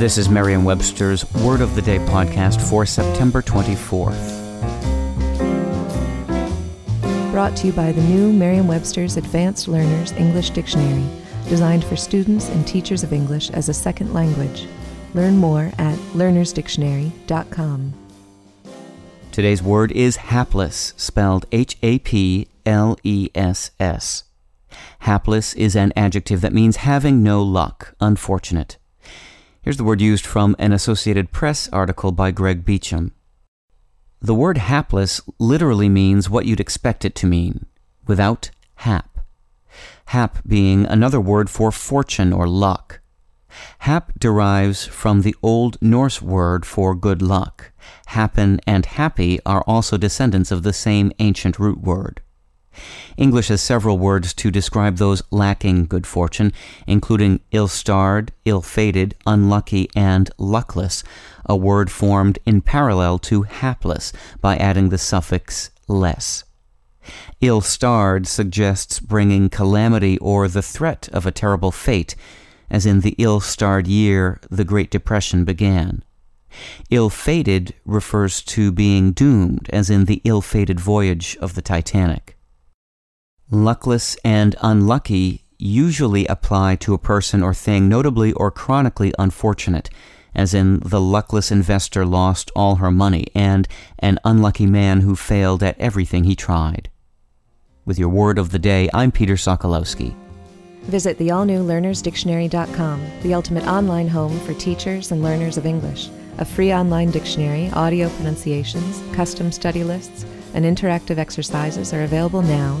This is Merriam Webster's Word of the Day podcast for September 24th. Brought to you by the new Merriam Webster's Advanced Learners English Dictionary, designed for students and teachers of English as a second language. Learn more at learnersdictionary.com. Today's word is hapless, spelled H A P L E S S. Hapless is an adjective that means having no luck, unfortunate. Here's the word used from an Associated Press article by Greg Beacham. The word hapless literally means what you'd expect it to mean, without hap. Hap being another word for fortune or luck. Hap derives from the Old Norse word for good luck. Happen and happy are also descendants of the same ancient root word. English has several words to describe those lacking good fortune, including ill starred, ill fated, unlucky, and luckless, a word formed in parallel to hapless by adding the suffix less. Ill starred suggests bringing calamity or the threat of a terrible fate, as in the ill starred year the Great Depression began. Ill fated refers to being doomed, as in the ill fated voyage of the Titanic. Luckless and unlucky usually apply to a person or thing notably or chronically unfortunate, as in the luckless investor lost all her money and an unlucky man who failed at everything he tried. With your word of the day, I'm Peter Sokolowski. Visit the all new learnersdictionary.com, the ultimate online home for teachers and learners of English. A free online dictionary, audio pronunciations, custom study lists, and interactive exercises are available now